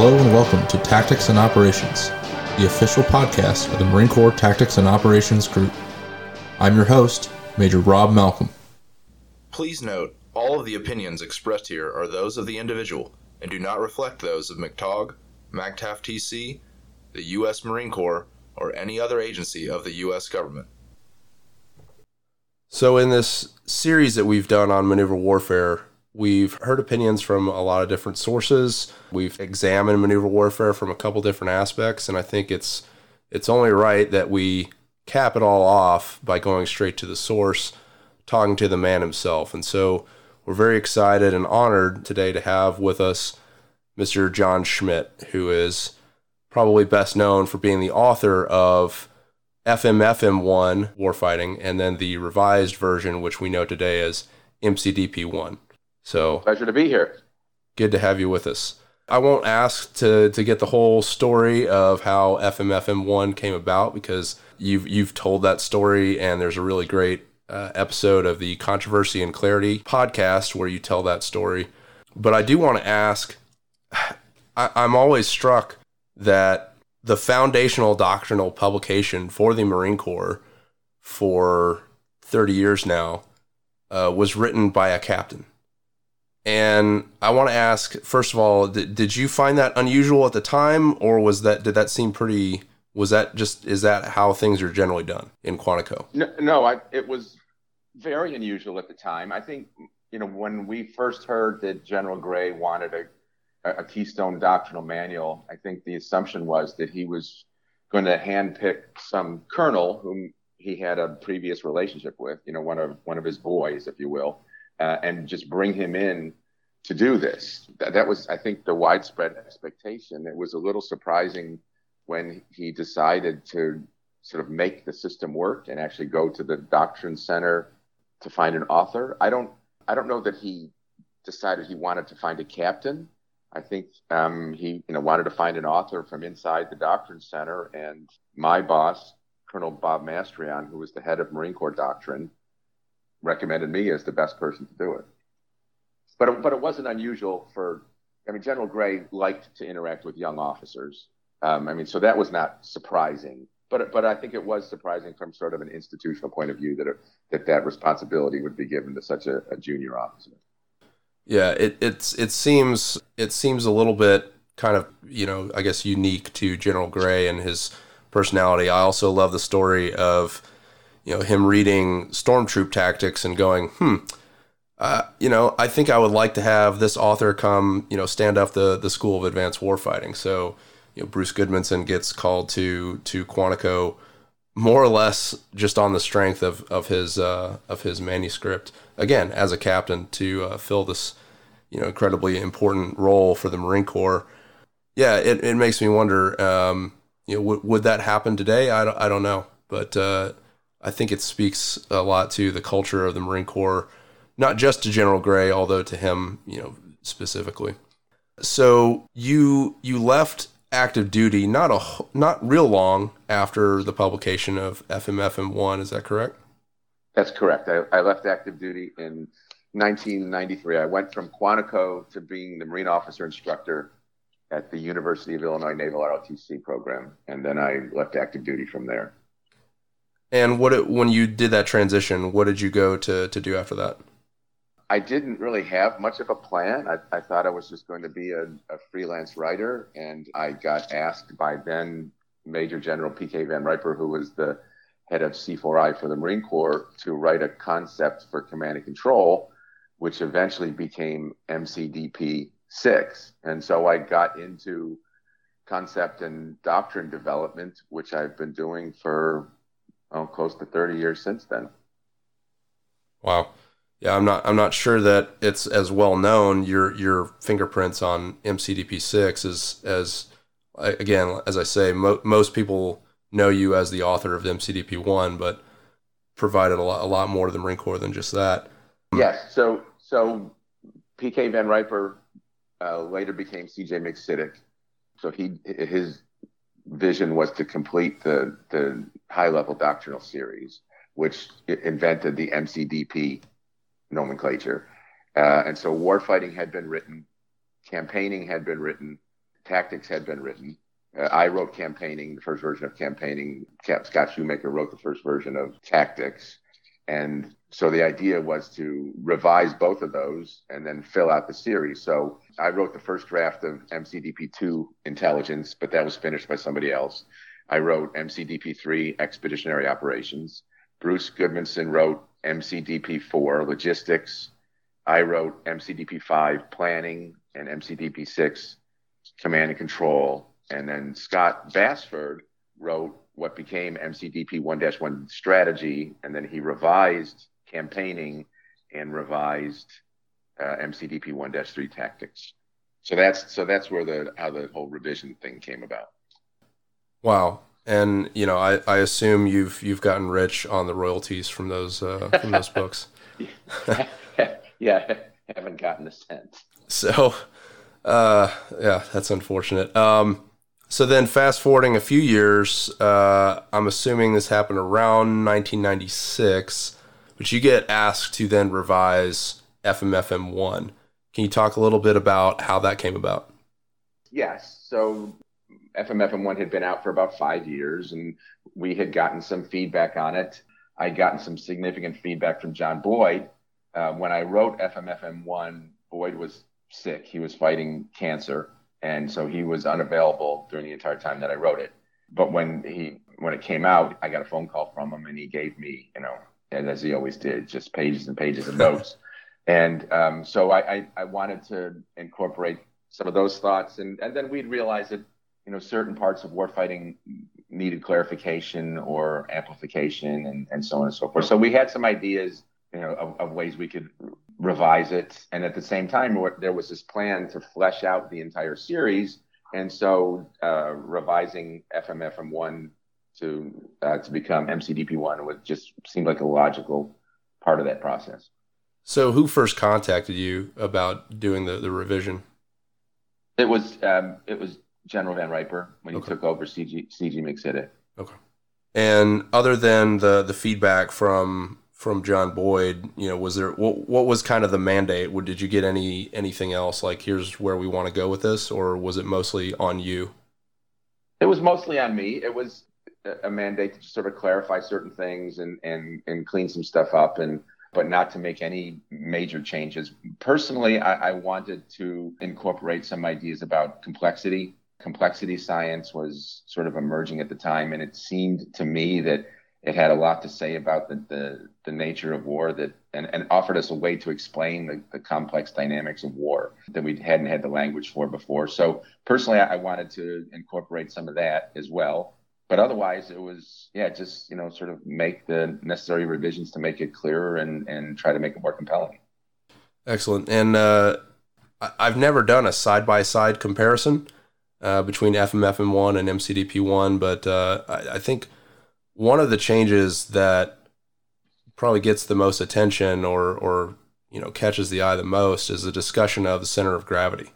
Hello and welcome to Tactics and Operations, the official podcast of the Marine Corps Tactics and Operations Group. I'm your host, Major Rob Malcolm. Please note, all of the opinions expressed here are those of the individual and do not reflect those of MCTOG, MAGTF TC, the U.S. Marine Corps, or any other agency of the U.S. government. So, in this series that we've done on maneuver warfare, we've heard opinions from a lot of different sources. We've examined maneuver warfare from a couple different aspects, and I think it's it's only right that we cap it all off by going straight to the source, talking to the man himself. And so, we're very excited and honored today to have with us Mr. John Schmitt, who is probably best known for being the author of FMFM1 Warfighting, and then the revised version, which we know today as MCDP1. So pleasure to be here. Good to have you with us. I won't ask to, to get the whole story of how FMFM1 came about because you've you've told that story, and there's a really great uh, episode of the Controversy and Clarity podcast where you tell that story. But I do want to ask. I, I'm always struck that the foundational doctrinal publication for the Marine Corps for 30 years now uh, was written by a captain. And I want to ask, first of all, did, did you find that unusual at the time, or was that did that seem pretty? Was that just is that how things are generally done in Quantico? No, no I, it was very unusual at the time. I think you know when we first heard that General Gray wanted a a Keystone doctrinal manual, I think the assumption was that he was going to handpick some colonel whom he had a previous relationship with, you know, one of one of his boys, if you will, uh, and just bring him in to do this. That, that was, I think, the widespread expectation. It was a little surprising when he decided to sort of make the system work and actually go to the doctrine center to find an author. I don't, I don't know that he decided he wanted to find a captain. I think um, he you know wanted to find an author from inside the Doctrine Center, and my boss, Colonel Bob Mastrion, who was the head of Marine Corps Doctrine, recommended me as the best person to do it. But it, but it wasn't unusual for I mean General Gray liked to interact with young officers. Um, I mean so that was not surprising. But but I think it was surprising from sort of an institutional point of view that that that responsibility would be given to such a, a junior officer. Yeah, it it's it seems it seems a little bit kind of you know I guess unique to General Gray and his personality. I also love the story of you know him reading Stormtroop Tactics and going, hmm, uh, you know, I think I would like to have this author come, you know, stand up the the School of Advanced Warfighting. So, you know, Bruce Gudmundsson gets called to to Quantico more or less just on the strength of of his uh, of his manuscript again as a captain to uh, fill this you know incredibly important role for the Marine Corps. Yeah, it, it makes me wonder. Um, you know, w- would that happen today? I don't, I don't know, but uh, I think it speaks a lot to the culture of the Marine Corps, not just to General Gray, although to him, you know, specifically. So you you left active duty not a not real long after the publication of FMFM one. Is that correct? That's correct. I, I left active duty in 1993. I went from Quantico to being the Marine officer instructor at the University of Illinois Naval ROTC program, and then I left active duty from there. And what it, when you did that transition, what did you go to to do after that? I didn't really have much of a plan. I, I thought I was just going to be a, a, freelance writer, and I got asked by then Major General P.K. Van Riper, who was the head of C4I for the Marine Corps to write a concept for command and control, which eventually became MCDP 6. And so I got into concept and doctrine development, which I've been doing for oh, close to 30 years since then. Wow. Yeah, I'm not. I'm not sure that it's as well known. Your your fingerprints on MCDP six is as again as I say, mo- most people know you as the author of MCDP one, but provided a lot, a lot more to the Marine Corps than just that. Yes. So, so PK Van Riper uh, later became CG MCCDC. So he, his vision was to complete the, the high level doctrinal series, which invented the MCDP nomenclature. Uh, and so warfighting had been written, campaigning had been written, tactics had been written. Uh, I wrote campaigning, the first version of campaigning. Scott Shoemaker wrote the first version of tactics. And so the idea was to revise both of those and then fill out the series. So I wrote the first draft of MCDP2 intelligence, but that was finished by somebody else. I wrote MCDP3 expeditionary operations. Bruce Gudmundsson wrote MCDP4 logistics. I wrote MCDP5 planning and MCDP6 command and control. And then Scott Bassford wrote what became MCDP 1 1 strategy. And then he revised campaigning and revised uh, MCDP 1 3 tactics. So that's so that's where the how the whole revision thing came about. Wow. And you know, I, I assume you've you've gotten rich on the royalties from those uh, from those books. yeah, haven't gotten a cent. So, uh, yeah, that's unfortunate. Um, so then, fast forwarding a few years, uh, I'm assuming this happened around 1996, but you get asked to then revise FMFM one. Can you talk a little bit about how that came about? Yes. So FMFM1 had been out for about five years, and we had gotten some feedback on it. I'd gotten some significant feedback from John Boyd. Uh, when I wrote FMFM1, Boyd was sick. He was fighting cancer, and so he was unavailable during the entire time that I wrote it. But when he when it came out, I got a phone call from him, and he gave me, you know, as he always did, just pages and pages of notes. and um, so I, I, I wanted to incorporate some of those thoughts, and and then we'd realize that you know, certain parts of warfighting needed clarification or amplification and, and so on and so forth. So we had some ideas, you know, of, of ways we could revise it. And at the same time, there was this plan to flesh out the entire series. And so uh, revising FMFM1 to, uh, to become MCDP1 would just seem like a logical part of that process. So who first contacted you about doing the, the revision? It was um, it was General Van Riper when he okay. took over CG CG MCCDC. Okay. And other than the the feedback from from John Boyd, you know, was there what what was kind of the mandate? Did you get any anything else like here's where we want to go with this, or was it mostly on you? It was mostly on me. It was a mandate to sort of clarify certain things and and and clean some stuff up and but not to make any major changes. Personally, I, I wanted to incorporate some ideas about complexity complexity science was sort of emerging at the time, and it seemed to me that it had a lot to say about the the, the nature of war that and, and offered us a way to explain the, the complex dynamics of war that we hadn't had the language for before. So personally, I, I wanted to incorporate some of that as well. But otherwise, it was yeah, just you know, sort of make the necessary revisions to make it clearer and and try to make it more compelling. Excellent. And uh, I've never done a side by side comparison uh, between FMFM1 and MCDP1, but uh, I, I, think one of the changes that probably gets the most attention or, or you know catches the eye the most is the discussion of the center of gravity.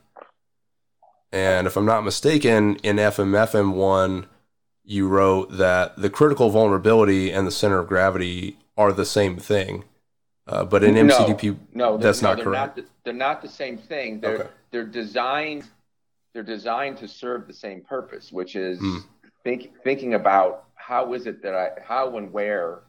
And if I'm not mistaken, in FMFM1, you wrote that the critical vulnerability and the center of gravity are the same thing. Uh, but in MCDP, no, no that's no, not they're correct. Not, they're not the same thing. They're okay. they're designed they're designed to serve the same purpose, which is mm. think, thinking about how is it that I, how and where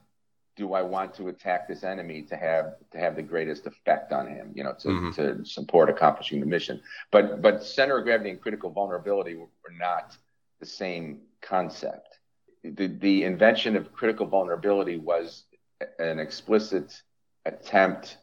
do I want to attack this enemy to have to have the greatest effect on him, you know, to, mm-hmm. to support accomplishing the mission. But but center of gravity and critical vulnerability were, were not the same concept. The the invention of critical vulnerability was an explicit attempt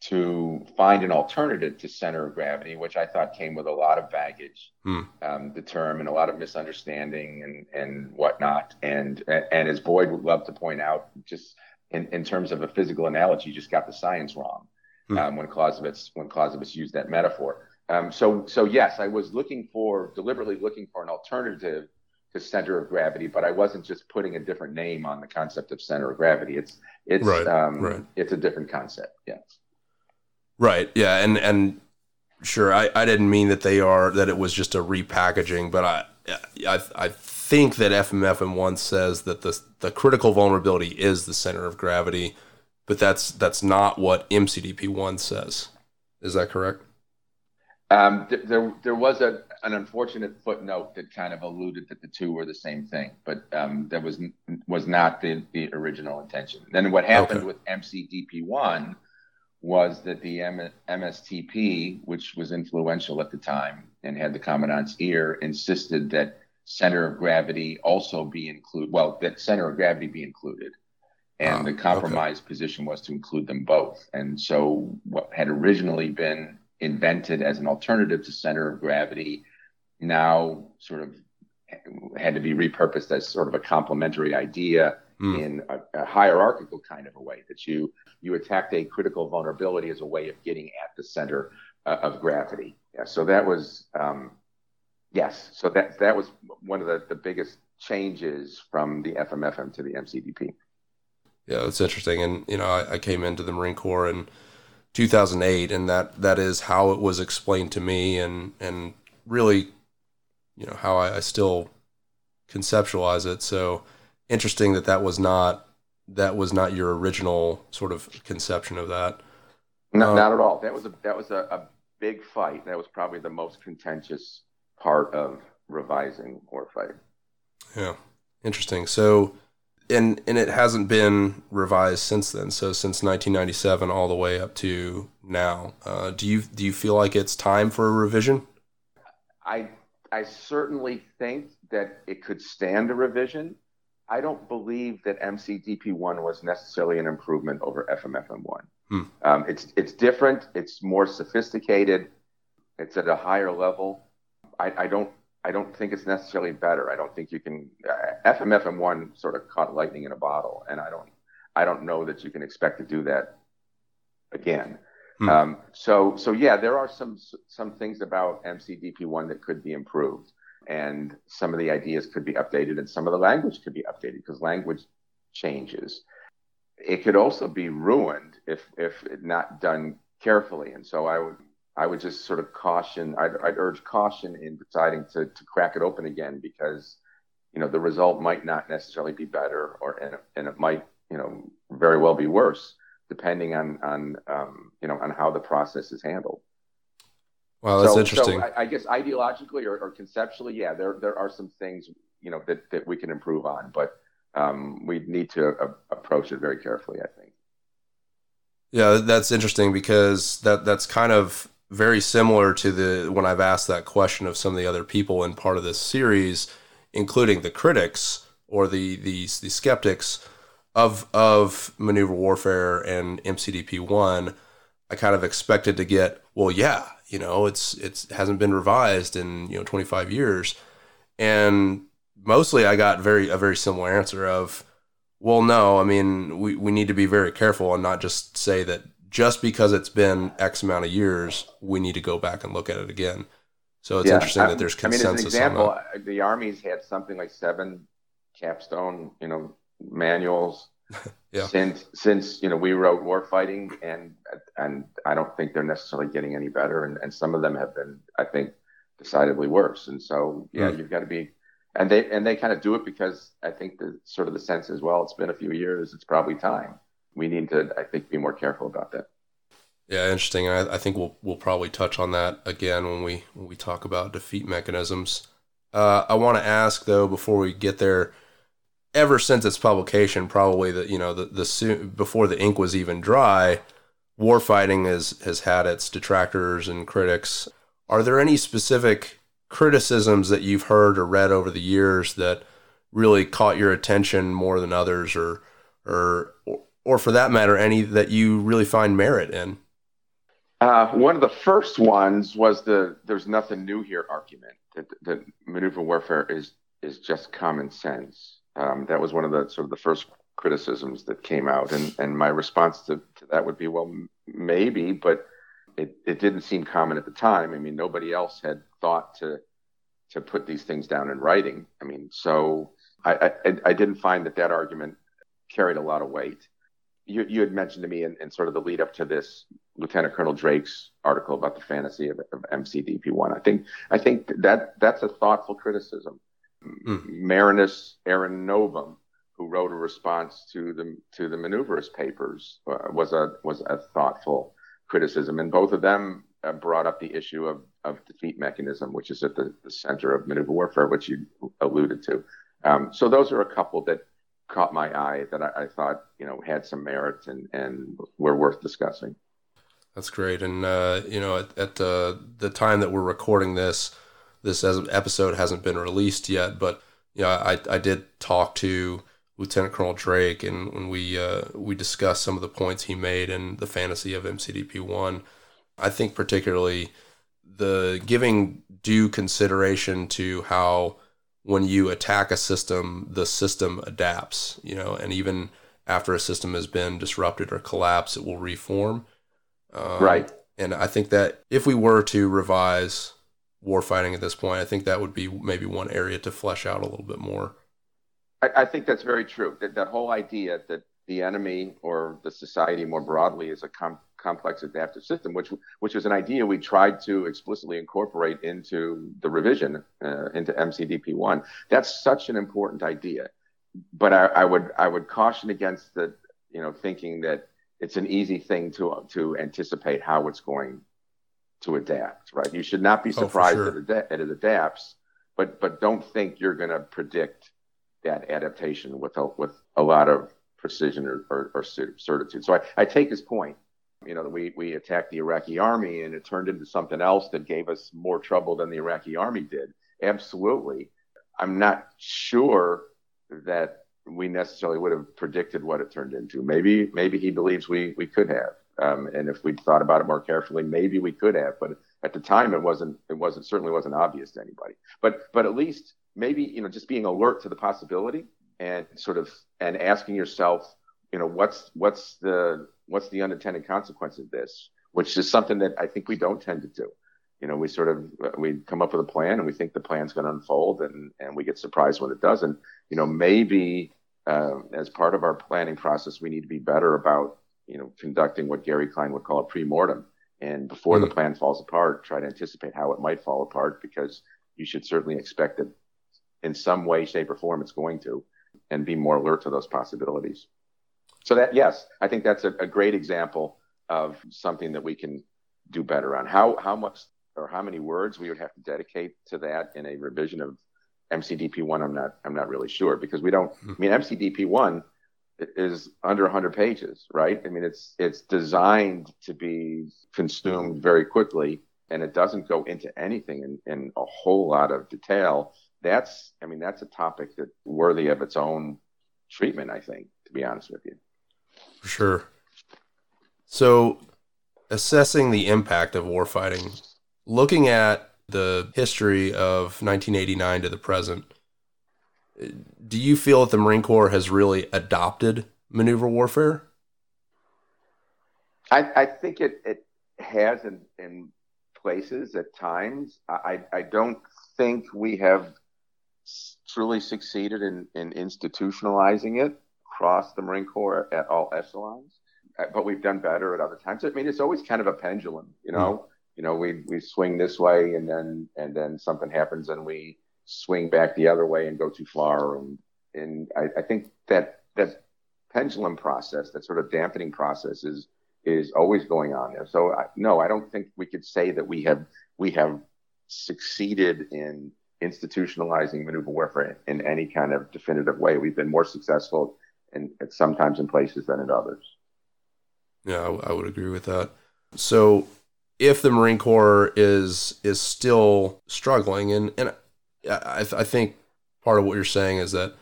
to find an alternative to center of gravity, which I thought came with a lot of baggage, hmm. um, the term, and a lot of misunderstanding and, and whatnot. And, and as Boyd would love to point out, just in, in terms of a physical analogy, just got the science wrong hmm. um, when Clausewitz when Clausewitz used that metaphor. Um, so so yes, I was looking for deliberately looking for an alternative to center of gravity, but I wasn't just putting a different name on the concept of center of gravity. It's it's right, um, right. it's a different concept. Yes. Right. Yeah. And and sure, I, I didn't mean that they are that it was just a repackaging, but I I I think that FMFM one says that the the critical vulnerability is the center of gravity, but that's that's not what MCDP one says. Is that correct? Um, th- there there was a an unfortunate footnote that kind of alluded that the two were the same thing, but um, that was was not the, the original intention. Then what happened okay. with MCDP one was that the M- MSTP, which was influential at the time and had the commandant's ear, insisted that center of gravity also be included. Well, that center of gravity be included. And oh, the compromise okay. position was to include them both. And so, what had originally been invented as an alternative to center of gravity now sort of had to be repurposed as sort of a complementary idea mm. in a, a, hierarchical kind of a way that you you attacked a critical vulnerability as a way of getting at the center uh, of gravity. Yeah, so that was um, yes, so that that was one of the, the biggest changes from the FMFM to the MCDP. Yeah, that's interesting. And you know, I, I came into the Marine Corps in 2008, and that that is how it was explained to me, and and really, you know, how I, I still conceptualize it. So interesting that that was not that was not your original sort of conception of that. No, um, not at all. That was a that was a, a big fight. That was probably the most contentious part of revising warfighting. Yeah, interesting. So and and it hasn't been revised since then. So since 1997 all the way up to now. Uh, do you do you feel like it's time for a revision? I I certainly think that it could stand a revision. I don't believe that MCDP one was necessarily an improvement over FMFM one. Hmm. Um, it's it's different. It's more sophisticated. It's at a higher level. I, I don't I don't think it's necessarily better. I don't think you can. Uh, FMFM one sort of caught lightning in a bottle, and I don't. I don't know that you can expect to do that again. Hmm. Um, so so yeah, there are some some things about MCDP one that could be improved, and some of the ideas could be updated, and some of the language could be updated because language changes. It could also be ruined if if not done carefully, and so I would I would just sort of caution, I'd, I'd urge caution in deciding to, to crack it open again because, you know, the result might not necessarily be better or, and, and it might, you know, very well be worse depending on, on, um, you know, on how the process is handled. Well, that's so, interesting. So I, I, guess ideologically or, or, conceptually, yeah, there, there are some things, you know, that, that we can improve on, but um, we need to uh, approach it very carefully, I think. Yeah, that's interesting because that that's kind of very similar to the when I've asked that question of some of the other people in part of this series, including the critics or the the, the skeptics of of maneuver warfare and MCDP one. I kind of expected to get, well, yeah, you know, it's it's it hasn't been revised in you know 25 years, and mostly I got very a very similar answer of, well, no, I mean, we, we need to be very careful and not just say that just because it's been X amount of years, we need to go back and look at it again. So it's yeah, interesting that there's consensus. I mean, as an example, the armies had something like seven capstone, you know, manuals yeah. since since you know we wrote warfighting, and and I don't think they're necessarily getting any better, and, and some of them have been, I think, decidedly worse. And so, yeah, mm. you've got to be, and they and they kind of do it because I think the sort of the sense as well. It's been a few years. It's probably time we need to, I think, be more careful about that. Yeah, interesting. I, I, think we'll we'll probably touch on that again when we when we talk about defeat mechanisms. Uh, I want to ask though before we get there. Ever since its publication, probably the you know the the before the ink was even dry, warfighting has has had its detractors and critics. Are there any specific criticisms that you've heard or read over the years that really caught your attention more than others, or or or for that matter, any that you really find merit in? Uh, one of the first ones was the "there's nothing new here" argument that, that maneuver warfare is is just common sense. Um, that was one of the sort of the first criticisms that came out, and and my response to, to that would be, well, maybe, but it, it didn't seem common at the time. I mean, nobody else had thought to to put these things down in writing. I mean, so I I, I didn't find that that argument carried a lot of weight you, you had mentioned to me in, in, sort of the lead up to this Lieutenant Colonel Drake's article about the fantasy of, of MCDP one. I think I think that that's a thoughtful criticism. Mm. Marinus Aaronovum, who wrote a response to the to the maneuverist papers, uh, was a was a thoughtful criticism, and both of them uh, brought up the issue of, of defeat mechanism, which is at the, the center of maneuver warfare, which you alluded to. Um, so those are a couple that caught my eye that I, I, thought you know had some merit and and were worth discussing. That's great, and uh, you know at, at uh, the time that we're recording this, this episode hasn't been released yet, but you know I I did talk to Lieutenant Colonel Drake, and when we uh, we discussed some of the points he made in the fantasy of MCDP one, I think particularly the giving due consideration to how when you attack a system, the system adapts, you know, and even after a system has been disrupted or collapsed, it will reform. Um, right. And I think that if we were to revise warfighting at this point, I think that would be maybe one area to flesh out a little bit more. I, I think that's very true. That, that whole idea that the enemy or the society more broadly is a com- complex adaptive system, which which is an idea we tried to explicitly incorporate into the revision uh, into MCDP one. That's such an important idea, but I, I, would I would caution against the you know thinking that it's an easy thing to to anticipate how it's going to adapt. Right? You should not be oh, surprised oh, sure. that, it, it adapts, but but don't think you're going to predict that adaptation with a, with a lot of precision or, or, or certitude. So I, I take his point. You know, we, we attacked the Iraqi army and it turned into something else that gave us more trouble than the Iraqi army did. Absolutely. I'm not sure that we necessarily would have predicted what it turned into. Maybe maybe he believes we we could have, um, and if we'd thought about it more carefully, maybe we could have. But at the time, it wasn't it wasn't certainly wasn't obvious to anybody. But but at least maybe you know just being alert to the possibility and sort of and asking yourself, you know, what's what's the what's the unintended consequence of this, which is something that I think we don't tend to do. You know, we sort of we come up with a plan and we think the plan's going to unfold, and and we get surprised when it doesn't. You know, maybe uh, as part of our planning process, we need to be better about you know conducting what Gary Klein would call a pre-mortem, and before mm-hmm. the plan falls apart, try to anticipate how it might fall apart because you should certainly expect that in some way, shape, or form it's going to and be more alert to those possibilities. So that yes, I think that's a, a great example of something that we can do better on. How how much or how many words we would have to dedicate to that in a revision of MCDP one, I'm not I'm not really sure because we don't. I mean, MCDP one is under 100 pages, right? I mean, it's it's designed to be consumed very quickly, and it doesn't go into anything in, in a whole lot of detail that's I mean that's a topic that worthy of its own treatment. I think, to be honest with you. For sure. So, assessing the impact of warfighting, looking at the history of 1989 to the present, do you feel that the Marine Corps has really adopted maneuver warfare? I, I think it, it has in, in places at times. I, I don't think we have truly succeeded in, in institutionalizing it across the Marine Corps at all echelons, uh, but we've done better at other times. I mean, it's always kind of a pendulum, you know. Mm. You know, we we swing this way, and then and then something happens, and we swing back the other way and go too far. And and I, I think that that pendulum process, that sort of dampening process, is is always going on there. So I, no, I don't think we could say that we have we have succeeded in institutionalizing maneuver warfare in any kind of definitive way. We've been more successful in, sometimes in places than in others. Yeah, I, I would agree with that. So, if the Marine Corps is is still struggling, and and I, I think part of what you're saying is that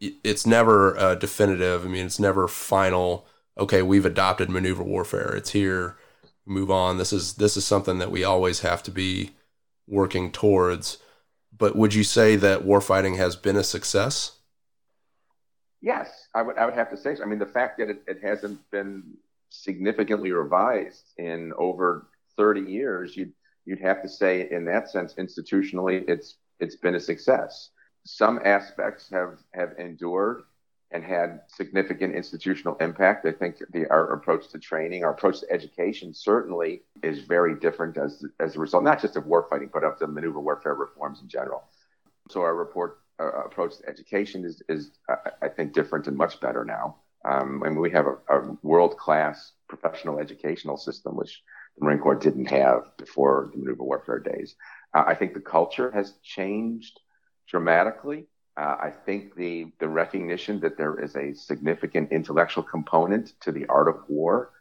it's never uh, definitive. I mean, it's never final. Okay, we've adopted maneuver warfare. It's here. Move on. This is this is something that we always have to be working towards. But would you say that warfighting has been a success? Yes, I would. I would have to say so. I mean, the fact that it, it hasn't been significantly revised in over 30 years, you'd you'd have to say, in that sense, institutionally, it's it's been a success. Some aspects have have endured and had significant institutional impact. I think the, our approach to training, our approach to education certainly is very different as, as a result, not just of warfighting, but of the maneuver warfare reforms in general. So our report uh, approach to education is, is I think, different and much better now. Um, we have a, a world-class professional educational system, which the Marine Corps didn't have before the maneuver warfare days. Uh, I think the culture has changed dramatically. Uh, I think the the recognition that there is a significant intellectual component to the art of war,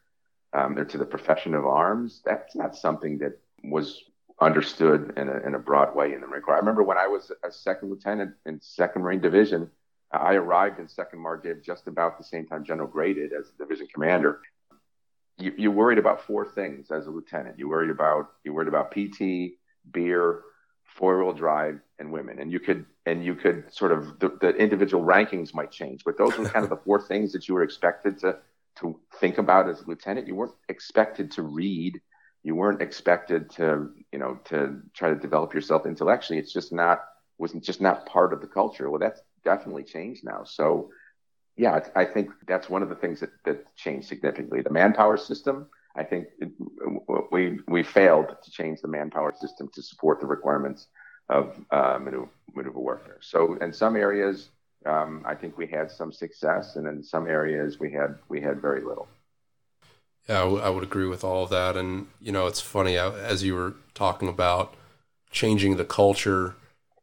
um, or to the profession of arms, that's not something that was understood in a, in a broad way in the Marine Corps. I remember when I was a second lieutenant in Second Marine Division, I arrived in Second Mardiv just about the same time General Gray did as division commander. You, you worried about four things as a lieutenant. You worried about you worried about PT, beer, four wheel drive, and women. And you could and you could sort of the, the individual rankings might change, but those were kind of the four things that you were expected to to think about as a lieutenant. You weren't expected to read. You weren't expected to you know to try to develop yourself intellectually. It's just not wasn't just not part of the culture. Well, that's definitely changed now. So yeah, I think that's one of the things that, that changed significantly. The manpower system, I think it, we we failed to change the manpower system to support the requirements of uh, maneuver, maneuver, warfare. So in some areas, um, I think we had some success, and in some areas we had we had very little. Yeah, I, w- I would agree with all of that. And you know, it's funny as you were talking about changing the culture,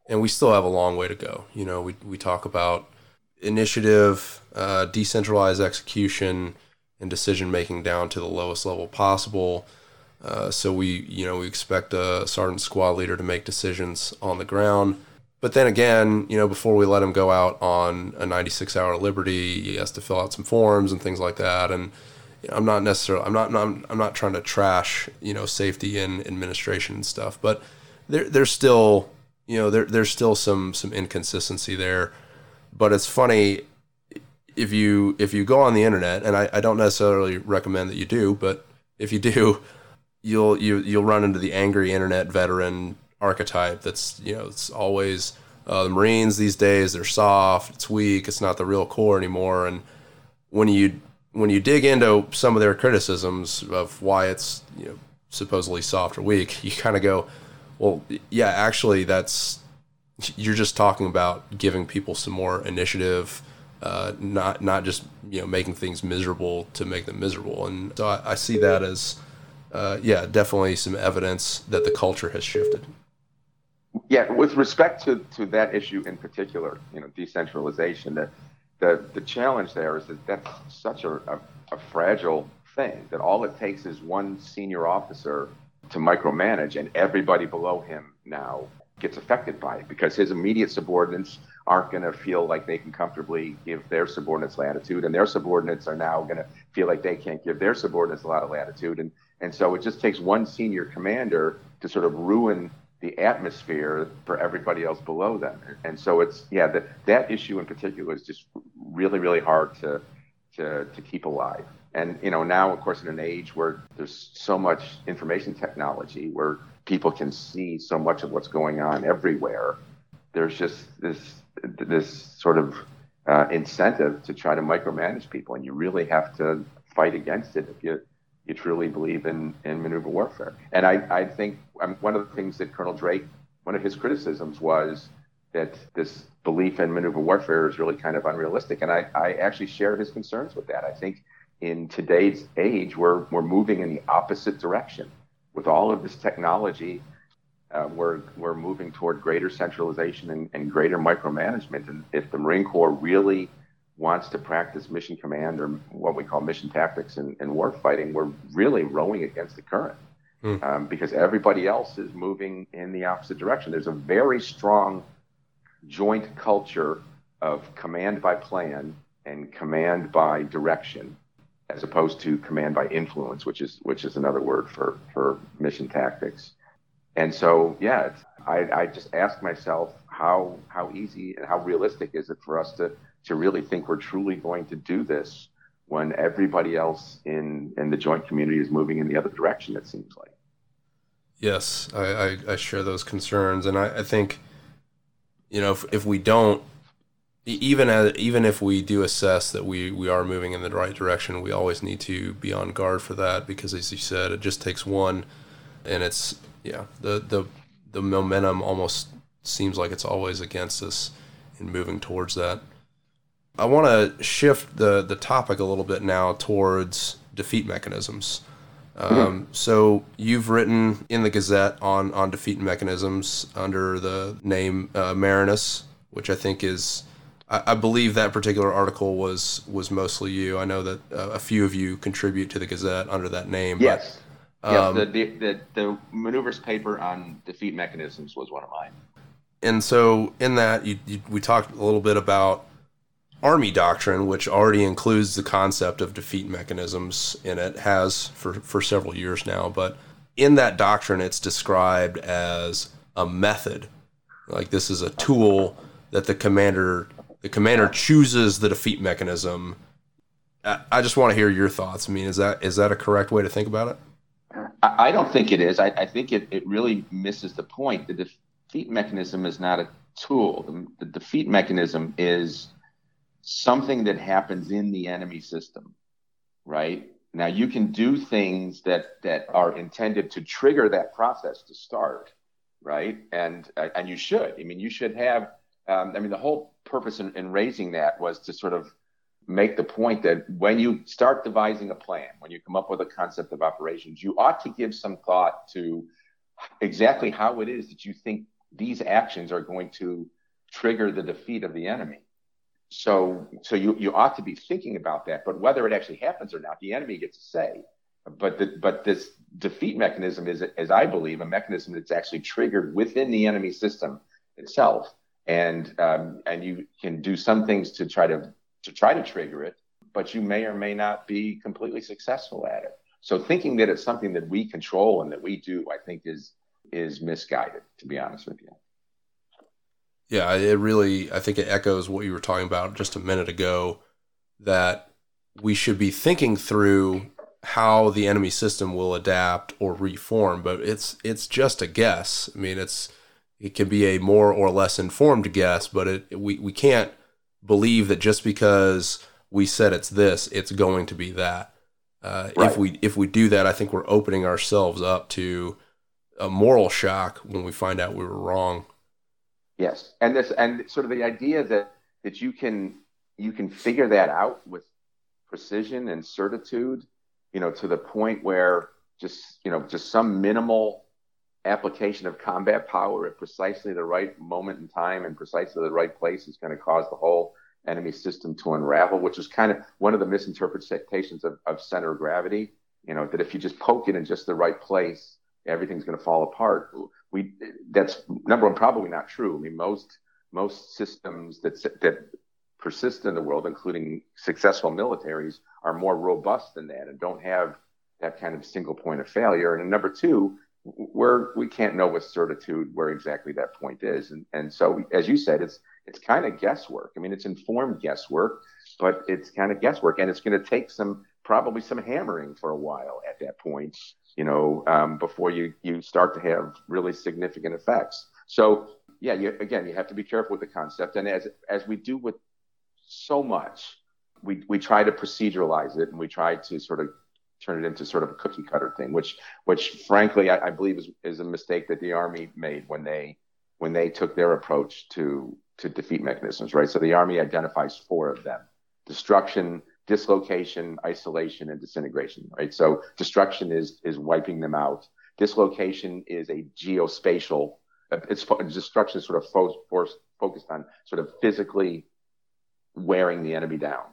and we still have a long way to go. You know, we we talk about initiative, uh, decentralized execution, and decision making down to the lowest level possible. Uh, so we, you know, we expect a sergeant squad leader to make decisions on the ground. But then again, you know, before we let him go out on a 96 hour liberty, he has to fill out some forms and things like that. And you know, I'm not necessarily, I'm not, I'm, I'm not trying to trash, you know, safety and administration and stuff, but there, there's still, you know, there, there's still some, some inconsistency there but it's funny if you if you go on the internet, and I, I don't necessarily recommend that you do, but if you do, you'll you you'll run into the angry internet veteran archetype. That's you know it's always uh, the Marines these days. They're soft. It's weak. It's not the real core anymore. And when you when you dig into some of their criticisms of why it's you know supposedly soft or weak, you kind of go, well, yeah, actually that's you're just talking about giving people some more initiative, uh, not not just you know making things miserable to make them miserable. And so I, I see that as uh, yeah, definitely some evidence that the culture has shifted. Yeah, with respect to, to that issue in particular, you know, decentralization, the, the, the challenge there is that that's such a, a, a fragile thing that all it takes is one senior officer to micromanage and everybody below him now gets affected by it because his immediate subordinates aren't going to feel like they can comfortably give their subordinates latitude, and their subordinates are now going to feel like they can't give their subordinates a lot of latitude, and and so it just takes one senior commander to sort of ruin the atmosphere for everybody else below them, and so it's yeah that that issue in particular is just really really hard to to to keep alive. And you know now, of course, in an age where there's so much information technology, where people can see so much of what's going on everywhere. There's just this this sort of uh, incentive to try to micromanage people, and you really have to fight against it if you you truly believe in in maneuver warfare. And I I think um, one of the things that Colonel Drake, one of his criticisms was that this belief in maneuver warfare is really kind of unrealistic, and I I actually share his concerns with that. I think in today's age, we're we're moving in the opposite direction with all of this technology, uh, we're, we're moving toward greater centralization and, and greater micromanagement. And if the Marine Corps really wants to practice mission command or what we call mission tactics and, and war fighting, we're really rowing against the current mm. um, because everybody else is moving in the opposite direction. There's a very strong joint culture of command by plan and command by direction as opposed to command by influence, which is which is another word for for mission tactics. And so, yeah, I, I just ask myself how how easy and how realistic is it for us to to really think we're truly going to do this when everybody else in in the joint community is moving in the other direction. It seems like. Yes, I, I, I share those concerns, and I, I think, you know, if, if we don't even as, even if we do assess that we, we are moving in the right direction, we always need to be on guard for that because, as you said, it just takes one, and it's yeah the the the momentum almost seems like it's always against us in moving towards that. I want to shift the the topic a little bit now towards defeat mechanisms. Um, so you've written in the Gazette on on defeat mechanisms under the name uh, Marinus, which I think is, I, I, believe that particular article was was mostly you. I know that uh, a few of you contribute to the Gazette under that name. Yes. But, um, yes, the, the, the maneuvers paper on defeat mechanisms was one of mine. And so in that, you, you, we talked a little bit about Army doctrine, which already includes the concept of defeat mechanisms in it, has for, for several years now. But in that doctrine, it's described as a method. Like this is a tool that the commander the commander chooses the defeat mechanism. I just want to hear your thoughts. I mean, is that is that a correct way to think about it? I don't think it is. I, I think it, it really misses the point. The defeat mechanism is not a tool. The, the defeat mechanism is something that happens in the enemy system, right? Now you can do things that that are intended to trigger that process to start, right? And and you should. I mean, you should have. Um, I mean, the whole purpose in, in raising that was to sort of make the point that when you start devising a plan, when you come up with a concept of operations, you ought to give some thought to exactly how it is that you think these actions are going to trigger the defeat of the enemy. So, so you, you ought to be thinking about that. But whether it actually happens or not, the enemy gets to say. But the, but this defeat mechanism is, as I believe, a mechanism that's actually triggered within the enemy system itself, and um, and you can do some things to try to to try to trigger it, but you may or may not be completely successful at it. So thinking that it's something that we control and that we do, I think, is is misguided. To be honest with you. Yeah, it really, I think it echoes what you were talking about just a minute ago that we should be thinking through how the enemy system will adapt or reform, but it's it's just a guess. I mean, it's it can be a more or less informed guess, but it we, we can't believe that just because we said it's this, it's going to be that. Uh, right. If we if we do that, I think we're opening ourselves up to a moral shock when we find out we were wrong. Yes, and this and sort of the idea that that you can you can figure that out with precision and certitude, you know, to the point where just you know just some minimal application of combat power at precisely the right moment in time and precisely the right place is going to cause the whole enemy system to unravel, which is kind of one of the misinterpretations of, of center of gravity. You know, that if you just poke it in just the right place, everything's going to fall apart we that's number one probably not true. I mean, most most systems that that persist in the world, including successful militaries, are more robust than that and don't have that kind of single point of failure. And number two, where we can't know with certitude where exactly that point is. And and so, as you said, it's it's kind of guesswork. I mean, it's informed guesswork, but it's kind of guesswork, and it's going to take some probably some hammering for a while at that point you know, um, before you you start to have really significant effects. So yeah, you, again, you have to be careful with the concept, and as as we do with so much, we we try to proceduralize it, and we try to sort of turn it into sort of a cookie cutter thing, which which frankly I, I believe is is a mistake that the army made when they when they took their approach to to defeat mechanisms, right? So the army identifies four of them: destruction, dislocation, isolation, and disintegration, right? So destruction is is wiping them out. Dislocation is a geospatial. It's destruction is sort of fo- focused on sort of physically wearing the enemy down,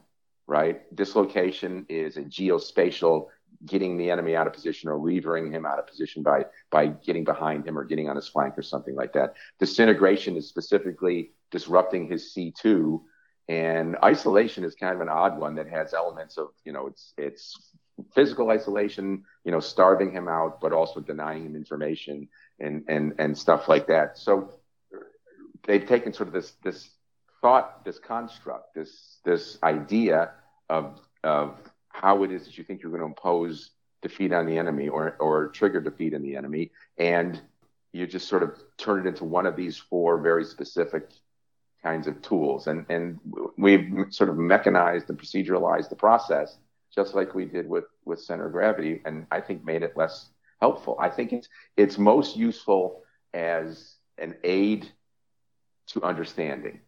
right? Dislocation is a geospatial getting the enemy out of position or levering him out of position by by getting behind him or getting on his flank or something like that. Disintegration is specifically disrupting his C2 and isolation is kind of an odd one that has elements of, you know, it's it's physical isolation, you know, starving him out, but also denying him information and and and stuff like that. So they've taken sort of this this thought, this construct, this this idea of of how it is that you think you're going to impose defeat on the enemy or or trigger defeat in the enemy, and you just sort of turn it into one of these four very specific kinds of tools. And, and we've sort of mechanized and proceduralized the process, just like we did with, with center of gravity, and I think made it less helpful. I think it's, it's most useful as an aid to understanding,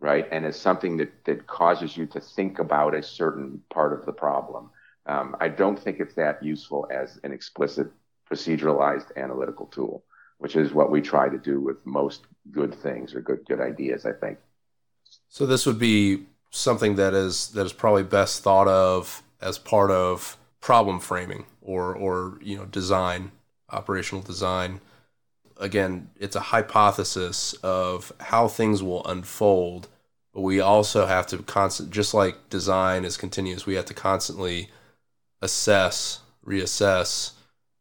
right? And as something that, that causes you to think about a certain part of the problem. Um, I don't think it's that useful as an explicit proceduralized analytical tool, which is what we try to do with most good things or good good ideas. I think. So this would be something that is that is probably best thought of as part of problem framing or or you know design, operational design. Again, it's a hypothesis of how things will unfold, but we also have to constant just like design is continuous, we have to constantly assess, reassess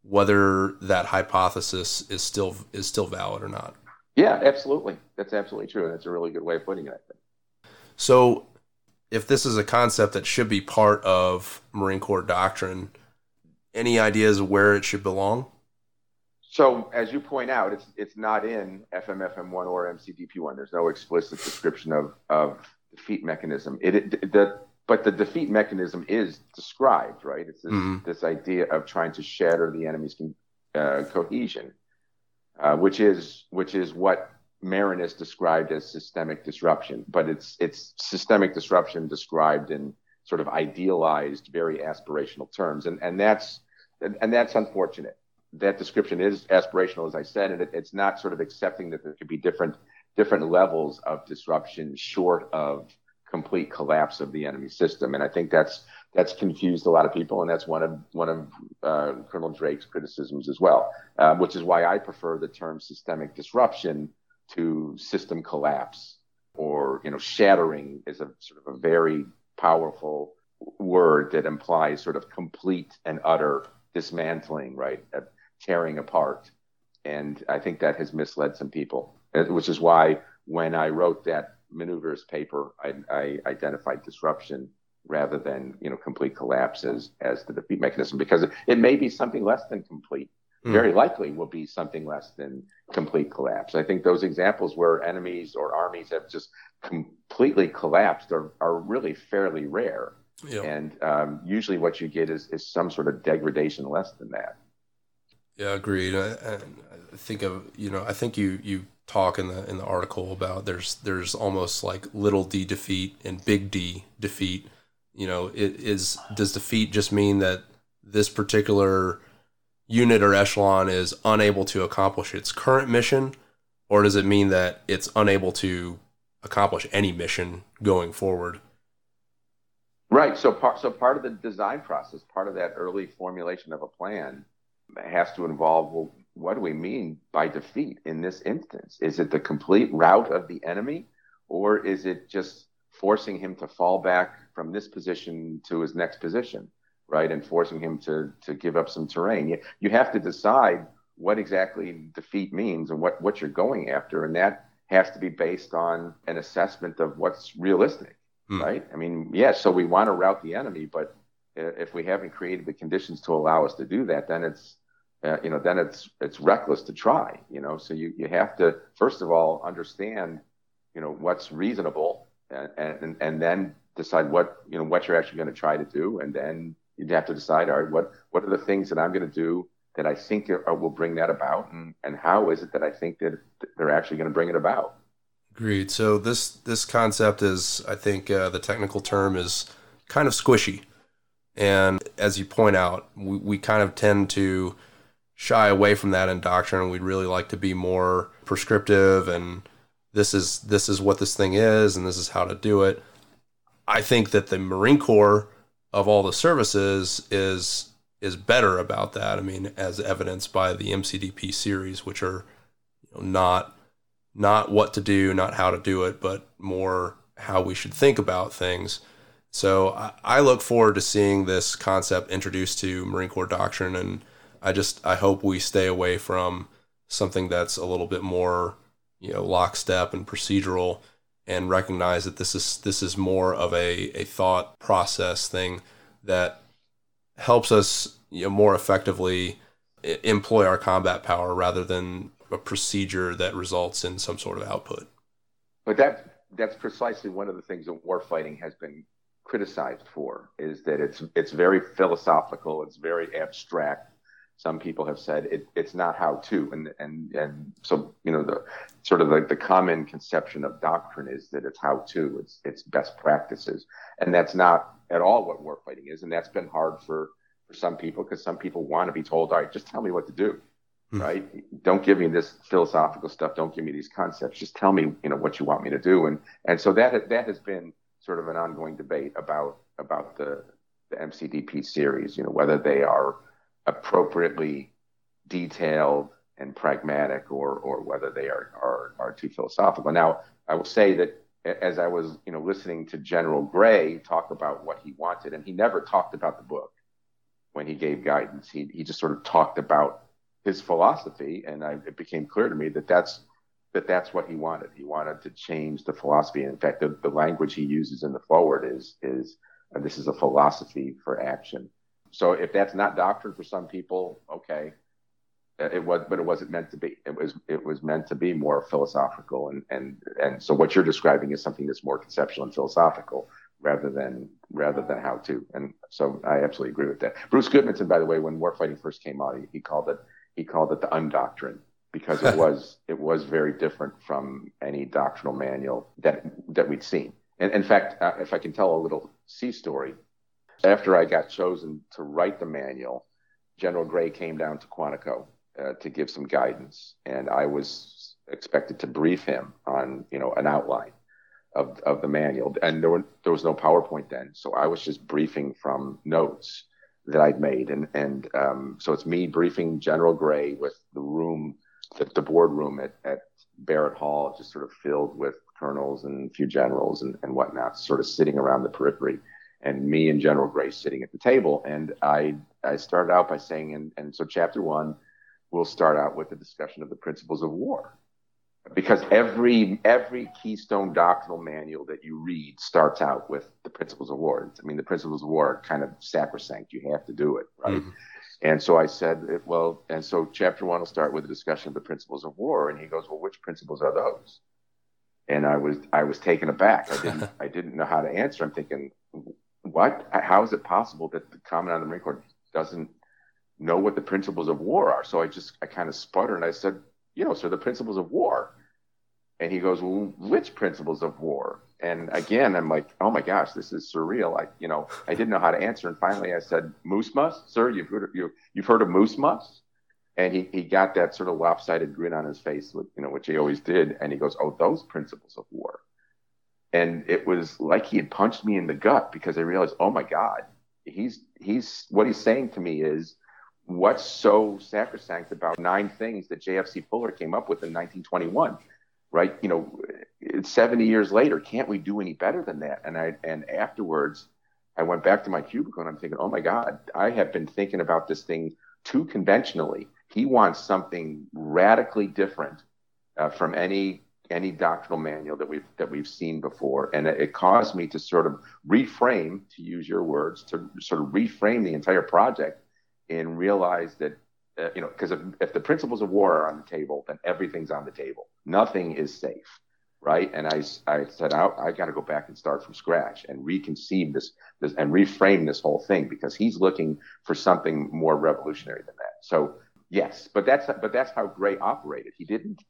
whether that hypothesis is still is still valid or not. Yeah, absolutely. That's absolutely true. and That's a really good way of putting it, I think. So, if this is a concept that should be part of Marine Corps doctrine, any ideas where it should belong? So, as you point out, it's it's not in FMFM1 or MCDP1. There's no explicit description of of defeat mechanism. It, it the but the defeat mechanism is described, right? It's this, mm-hmm. this idea of trying to shatter the enemy's uh, cohesion, uh, which is which is what Marinus described as systemic disruption. But it's it's systemic disruption described in sort of idealized, very aspirational terms, and and that's and that's unfortunate. That description is aspirational, as I said, and it, it's not sort of accepting that there could be different different levels of disruption short of complete collapse of the enemy system. And I think that's that's confused a lot of people, and that's one of one of uh, Colonel Drake's criticisms as well, uh, which is why I prefer the term systemic disruption to system collapse or you know shattering is a sort of a very powerful word that implies sort of complete and utter dismantling, right, tearing apart. And I think that has misled some people, which is why when I wrote that maneuvers paper, I, I identified disruption rather than you know complete collapse as, as the defeat mechanism because it, may be something less than complete. Mm. Very likely will be something less than complete collapse. I think those examples where enemies or armies have just completely collapsed are, are really fairly rare. And um, usually what you get is, is some sort of degradation less than that. Yeah, agreed. I, I think of you know I think you you talk in the in the article about there's there's almost like little d defeat and big D defeat. You know, it is does defeat just mean that this particular unit or echelon is unable to accomplish its current mission, or does it mean that it's unable to accomplish any mission going forward? Right. So part so part of the design process, part of that early formulation of a plan, has to involve well, what do we mean by defeat in this instance? Is it the complete rout of the enemy, or is it just forcing him to fall back from this position to his next position, right? And forcing him to, to give up some terrain. You, you have to decide what exactly defeat means and what, what you're going after. And that has to be based on an assessment of what's realistic, hmm. right? I mean, yes, yeah, so we want to rout the enemy, but if we haven't created the conditions to allow us to do that, then it's uh, you know, then it's it's reckless to try. You know, so you you have to first of all understand, you know, what's reasonable, and and, and then decide what you know what you're actually going to try to do, and then you have to decide, all right, what what are the things that I'm going to do that I think are, will bring that about, and and how is it that I think that they're actually going to bring it about. Agreed. So this this concept is, I think, uh, the technical term is kind of squishy, and as you point out, we, we kind of tend to shy away from that in doctrine. We'd really like to be more prescriptive and this is this is what this thing is and this is how to do it. I think that the Marine Corps of all the services is is better about that. I mean, as evidenced by the MCDP series, which are you know, not not what to do, not how to do it, but more how we should think about things. So I, I look forward to seeing this concept introduced to Marine Corps doctrine and I just I hope we stay away from something that's a little bit more you know lockstep and procedural and recognize that this is this is more of a, a thought process thing that helps us you know, more effectively employ our combat power rather than a procedure that results in some sort of output. But that that's precisely one of the things that warfighting has been criticized for is that it's it's very philosophical, it's very abstract, some people have said it, it's not how to, and and and so you know the sort of like the common conception of doctrine is that it's how to, it's it's best practices, and that's not at all what warfighting is, and that's been hard for for some people because some people want to be told, all right, just tell me what to do, mm. right? Don't give me this philosophical stuff, don't give me these concepts, just tell me you know what you want me to do, and and so that that has been sort of an ongoing debate about about the the MCDP series, you know whether they are appropriately detailed and pragmatic or or whether they are are, are too philosophical. Now, I will say that as I was you know listening to General Gray talk about what he wanted, and he never talked about the book when he gave guidance. He he just sort of talked about his philosophy, and I, it became clear to me that that's that that's what he wanted. He wanted to change the philosophy. In fact, the, the language he uses in the forward is is uh, this is a philosophy for action. So if that's not doctrine for some people, okay, uh, it was, but it wasn't meant to be. It was it was meant to be more philosophical, and and and so what you're describing is something that's more conceptual and philosophical rather than rather than how to. And so I absolutely agree with that. Bruce Gudmundsson, by the way, when warfighting first came out, he, he called it he called it the undoctrine because it was it was very different from any doctrinal manual that that we'd seen. And in fact, uh, if I can tell a little sea story, after I got chosen to write the manual, General Gray came down to Quantico uh, to give some guidance, and I was expected to brief him on, you know, an outline of, of the manual. And there, were, there was no PowerPoint then, so I was just briefing from notes that I'd made, and and um, so it's me briefing General Gray with the room, the, the boardroom at, at Barrett Hall, just sort of filled with colonels and a few generals and, and whatnot, sort of sitting around the periphery and me and General Gray's sitting at the table. And I, I started out by saying, and, and so chapter one, we'll start out with a discussion of the principles of war. Because every every keystone doctrinal manual that you read starts out with the principles of war. I mean, the principles of war are kind of sacrosanct. You have to do it, right? Mm-hmm. And so I said, well, and so chapter one will start with a discussion of the principles of war. And he goes, well, which principles are those? And I was I was taken aback. I didn't I didn't know how to answer. I'm thinking, what? How is it possible that the Commandant of the Marine Corps doesn't know what the principles of war are? So I just, I kind of sputtered and I said, you know, sir, the principles of war. And he goes, well, which principles of war? And again, I'm like, oh my gosh, this is surreal. I, you know, I didn't know how to answer. And finally I said, MOOSEMUSS, sir, you've heard of, you, you've heard of MOOSEMUSS? And he, he got that sort of lopsided grin on his face, you know, which he always did. And he goes, oh, those principles of war and it was like he had punched me in the gut because I realized, oh my God, he's he's what he's saying to me is what's so sacrosanct about nine things that JFC Fuller came up with in 1921, right? You know, it's 70 years later. Can't we do any better than that? And I and afterwards, I went back to my cubicle and I'm thinking, oh my God, I have been thinking about this thing too conventionally. He wants something radically different uh, from any any doctrinal manual that we've that we've seen before, and it, caused me to sort of reframe, to use your words, to sort of reframe the entire project and realize that uh, you know because if, if the principles of war are on the table, then everything's on the table. Nothing is safe, right? And I I said I, I got to go back and start from scratch and reconceive this this and reframe this whole thing because he's looking for something more revolutionary than that. So yes, but that's but that's how Gray operated. He didn't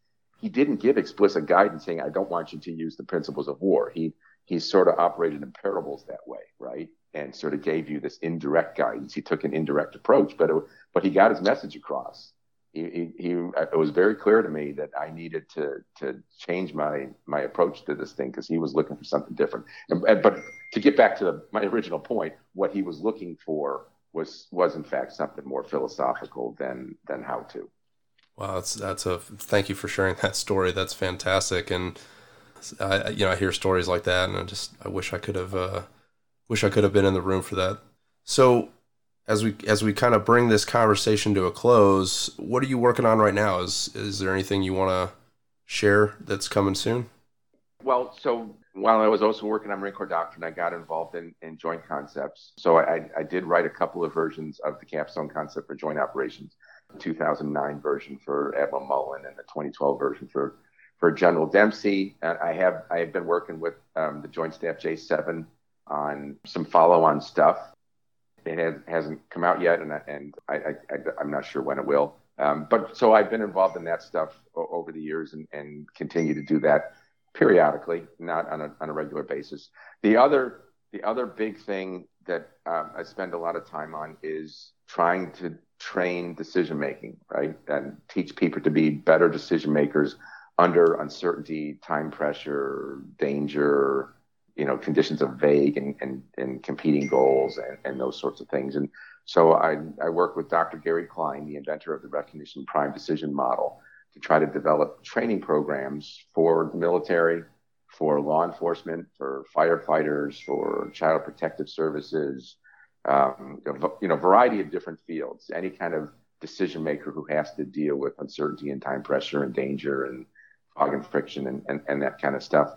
he didn't give explicit guidance saying, I don't want you to use the principles of war. He, he sort of operated in parables that way, right? And sort of gave you this indirect guidance. He took an indirect approach, but, it, but he got his message across. He, he, he, it was very clear to me that I needed to, to change my, my approach to this thing because he was looking for something different. And, and, but to get back to the, my original point, what he was looking for was, was in fact something more philosophical than, than how to. Wow, that's that's a thank you for sharing that story. That's fantastic, and I you know I hear stories like that, and I just I wish I could have uh, wish I could have been in the room for that. So as we as we kind of bring this conversation to a close, what are you working on right now? Is is there anything you want to share that's coming soon? Well, so while I was also working on Marine Corps Doctrine, I got involved in, in joint concepts. So I, I did write a couple of versions of the capstone concept for joint operations. 2009 version for Admiral Mullen and the 2012 version for for General Dempsey. And I have I have been working with um, the Joint Staff J7 on some follow-on stuff. it has, hasn't come out yet, and, I, and I, am not sure when it will. Um, but so I've been involved in that stuff over the years and, and continue to do that periodically, not on a, on a regular basis. The other the other big thing that um, I spend a lot of time on is trying to train decision making, right, and teach people to be better decision makers under uncertainty, time pressure, danger, you know, conditions of vague and, and, and competing goals and, and those sorts of things. And so I, I work with Dr. Gary Klein, the inventor of the recognition primed decision model, to try to develop training programs for the military, for law enforcement, for firefighters, for child protective services, um, you know, variety of different fields. Any kind of decision maker who has to deal with uncertainty and time pressure and danger and fog and friction and, and, and that kind of stuff.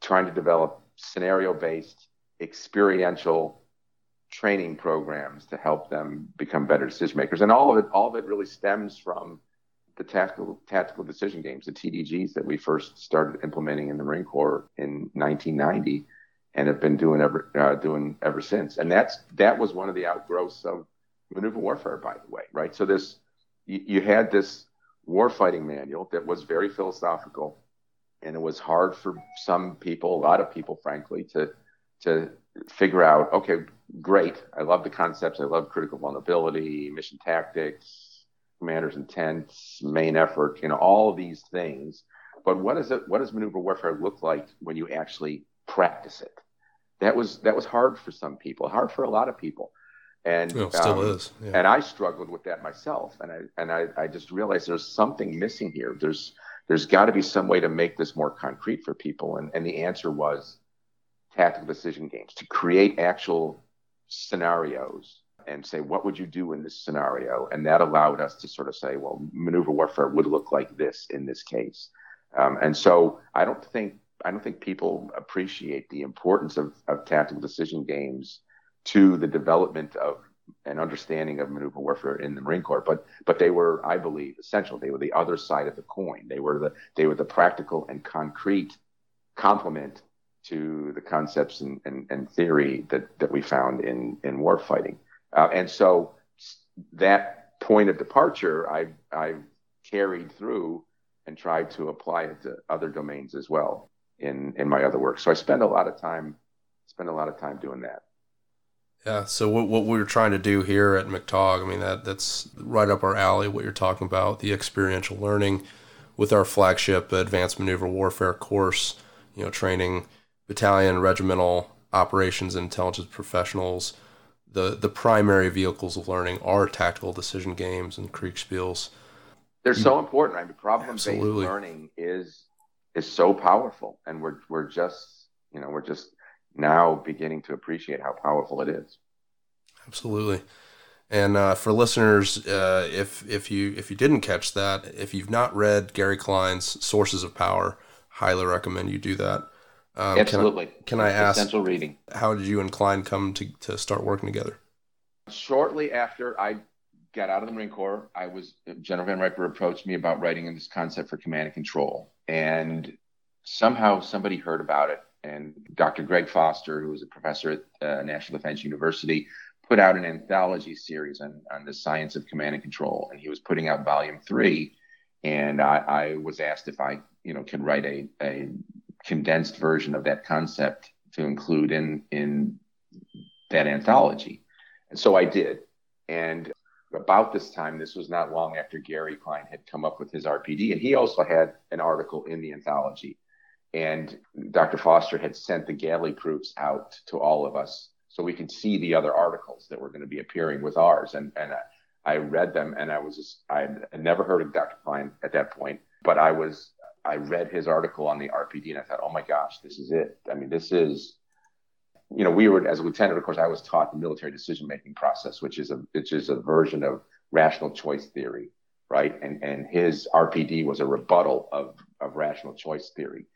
Trying to develop scenario based, experiential training programs to help them become better decision makers. And all of it, all of it really stems from the tactical tactical decision games, the TDGs that we first started implementing in the Marine Corps in 1990, and have been doing ever uh, doing ever since. And that's that was one of the outgrowths of maneuver warfare, by the way, right? So this you, you had this warfighting manual that was very philosophical, and it was hard for some people, a lot of people, frankly, to to figure out. Okay, great, I love the concepts, I love critical vulnerability, mission tactics commander's intent, main effort, you know, all these things. But what does it? What does maneuver warfare look like when you actually practice it? That was that was hard for some people, hard for a lot of people, and well, still um, is. Yeah. And I struggled with that myself, and I and I, I just realized there's something missing here. There's there's got to be some way to make this more concrete for people, and and the answer was tactical decision games to create actual scenarios and say, what would you do in this scenario? And that allowed us to sort of say, well, maneuver warfare would look like this in this case. Um, and so I don't think I don't think people appreciate the importance of, of tactical decision games to the development of an understanding of maneuver warfare in the Marine Corps. But but they were, I believe, essential. They were the other side of the coin. They were the they were the practical and concrete complement to the concepts and, and, and theory that, that we found in, in warfighting. Uh, and so that point of departure, I've I've carried through and tried to apply it to other domains as well in, in my other work. So I spend a lot of time, spend a lot of time doing that. Yeah. So what, what we are trying to do here at MCTOG, I mean, that that's right up our alley, what you're talking about, the experiential learning with our flagship advanced maneuver warfare course, you know, training battalion, regimental operations intelligence professionals, the the primary vehicles of learning are tactical decision games and Kriegspiels. They're so important. I mean, problem based learning is is so powerful, and we're we're just you know we're just now beginning to appreciate how powerful it is. Absolutely. And uh, for listeners, uh, if if you if you didn't catch that, if you've not read Gary Klein's Sources of Power, highly recommend you do that. Um, Absolutely. Can I, can I ask? Essential reading. How did you and Klein come to, to start working together? Shortly after I got out of the Marine Corps, I was General Van Riper approached me about writing in this concept for command and control, and somehow somebody heard about it. And Dr. Greg Foster, who was a professor at uh, National Defense University, put out an anthology series on, on the science of command and control, and he was putting out volume three. And I, I was asked if I, you know, could write a, a condensed version of that concept to include in in that anthology. And so I did. And about this time, this was not long after Gary Klein had come up with his RPD, and he also had an article in the anthology. And Dr. Foster had sent the galley proofs out to all of us so we could see the other articles that were going to be appearing with ours. And, and I, I read them, and I was just, I had never heard of Dr. Klein at that point, but I was I read his article on the RPD and I thought, oh my gosh, this is it. I mean, this is, you know, we were as a lieutenant, of course, I was taught the military decision making process, which is a which is a version of rational choice theory, right? And and his RPD was a rebuttal of of rational choice theory.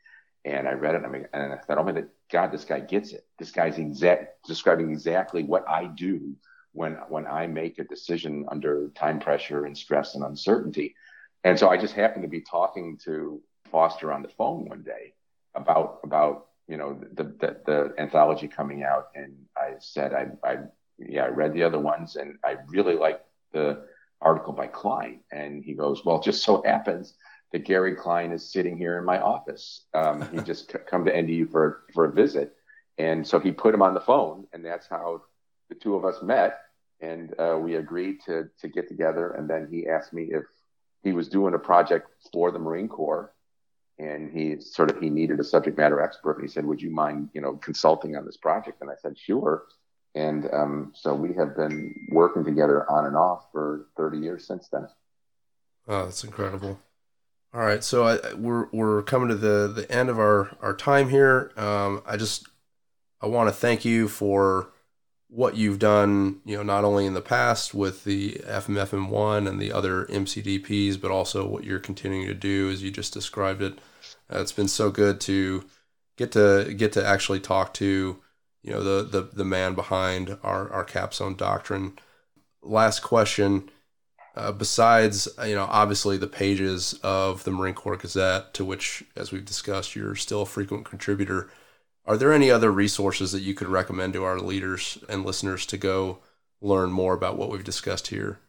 And I read it and I, mean, and I thought, oh my God, this guy gets it. This guy's exact describing exactly what I do when when I make a decision under time pressure and stress and uncertainty. And so I just happened to be talking to Foster on the phone one day about about you know the the, the anthology coming out, and I said I I yeah, I read the other ones and I really liked the article by Klein. And he goes, well, it just so happens that Gary Klein is sitting here in my office. Um, he just c- come to NDU for, for a visit. And so he put him on the phone and that's how the two of us met. And uh, we agreed to, to get together. And then he asked me if he was doing a project for the Marine Corps and he sort of he needed a subject matter expert. And he said would you mind you know consulting on this project? And i said sure. And um, so we have been working together on and off for 30 years since then. Oh that's incredible. All right so I, we're, we're coming to the, the end of our, our time here. Um, i just i want to thank you for what you've done you know not only in the past with the fmfm1 and the other mcdps but also what you're continuing to do as you just described it uh, it's been so good to get to get to actually talk to you know the the, the man behind our our capstone doctrine. Last question. Uh, besides, you know, obviously the pages of the Marine Corps Gazette, to which, as we've discussed, you're still a frequent contributor. Are there any other resources that you could recommend to our leaders and listeners to go learn more about what we've discussed here?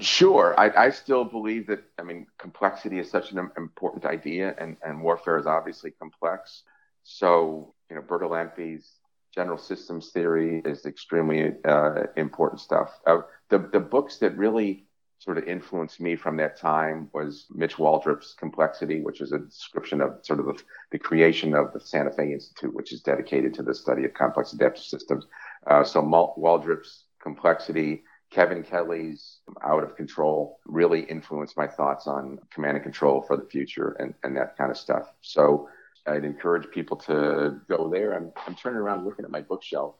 Sure. I, I, still believe that, I mean, complexity is such an important idea, and, and warfare is obviously complex. So, you know, Bertalanffy's general systems theory is extremely uh, important stuff. Uh, the, the books that really sort of influenced me from that time was Mitch Waldrop's Complexity, which is a description of sort of the, the creation of the Santa Fe Institute, which is dedicated to the study of complex adaptive systems. Uh, so Waldrop's Complexity Kevin Kelly's Out of Control really influenced my thoughts on command and control for the future and, and that kind of stuff. So I'd encourage people to go there. I'm, I'm turning around looking at my bookshelf.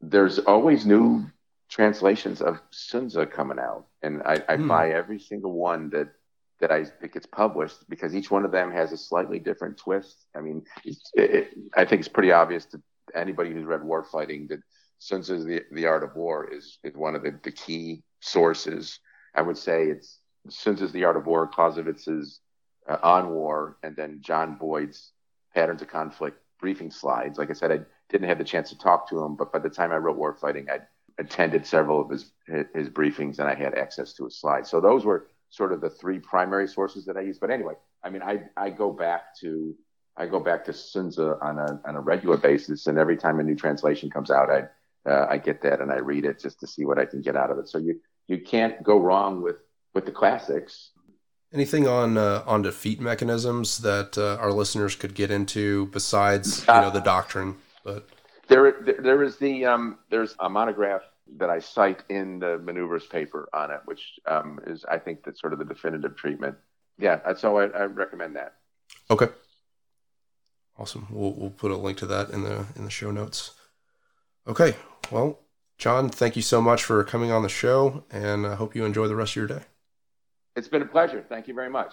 There's always new translations of Sun Tzu coming out, and I, I hmm. buy every single one that that I that gets published because each one of them has a slightly different twist. I mean, it, it, I think it's pretty obvious to anybody who's read War Fighting that Sun Tzu's the, the Art of War is, is one of the, the key sources. I would say it's Sun Tzu's The Art of War, Clausewitz's uh, On War, and then John Boyd's Patterns of Conflict briefing slides. Like I said, I didn't have the chance to talk to him, but by the time I wrote War Fighting, I attended several of his his briefings and I had access to his slides. So those were sort of the three primary sources that I use. But anyway, I mean, I I go back to I go back to Sun Tzu on a on a regular basis, and every time a new translation comes out, I uh, I get that and I read it just to see what I can get out of it. So you you can't go wrong with with the classics. Anything on uh, on defeat mechanisms that uh, our listeners could get into besides you know the doctrine? But there there is the um, there's a monograph that I cite in the maneuvers paper on it, which um, is I think that's sort of the definitive treatment. Yeah, so I, I recommend that. Okay. Awesome. We'll we'll put a link to that in the in the show notes. Okay. Well, John, thank you so much for coming on the show, and I hope you enjoy the rest of your day. It's been a pleasure. Thank you very much.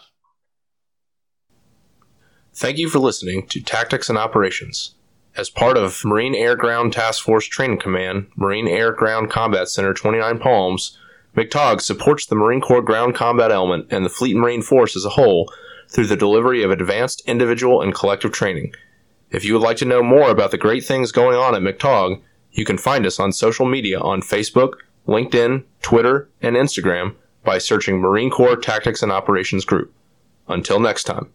Thank you for listening to Tactics and Operations. As part of Marine Air Ground Task Force Training Command, Marine Air Ground Combat Center 29 Palms, MCTOG supports the Marine Corps Ground Combat Element and the Fleet Marine Force as a whole through the delivery of advanced individual and collective training. If you would like to know more about the great things going on at MCTOG, you can find us on social media on Facebook, LinkedIn, Twitter, and Instagram by searching Marine Corps Tactics and Operations Group. Until next time.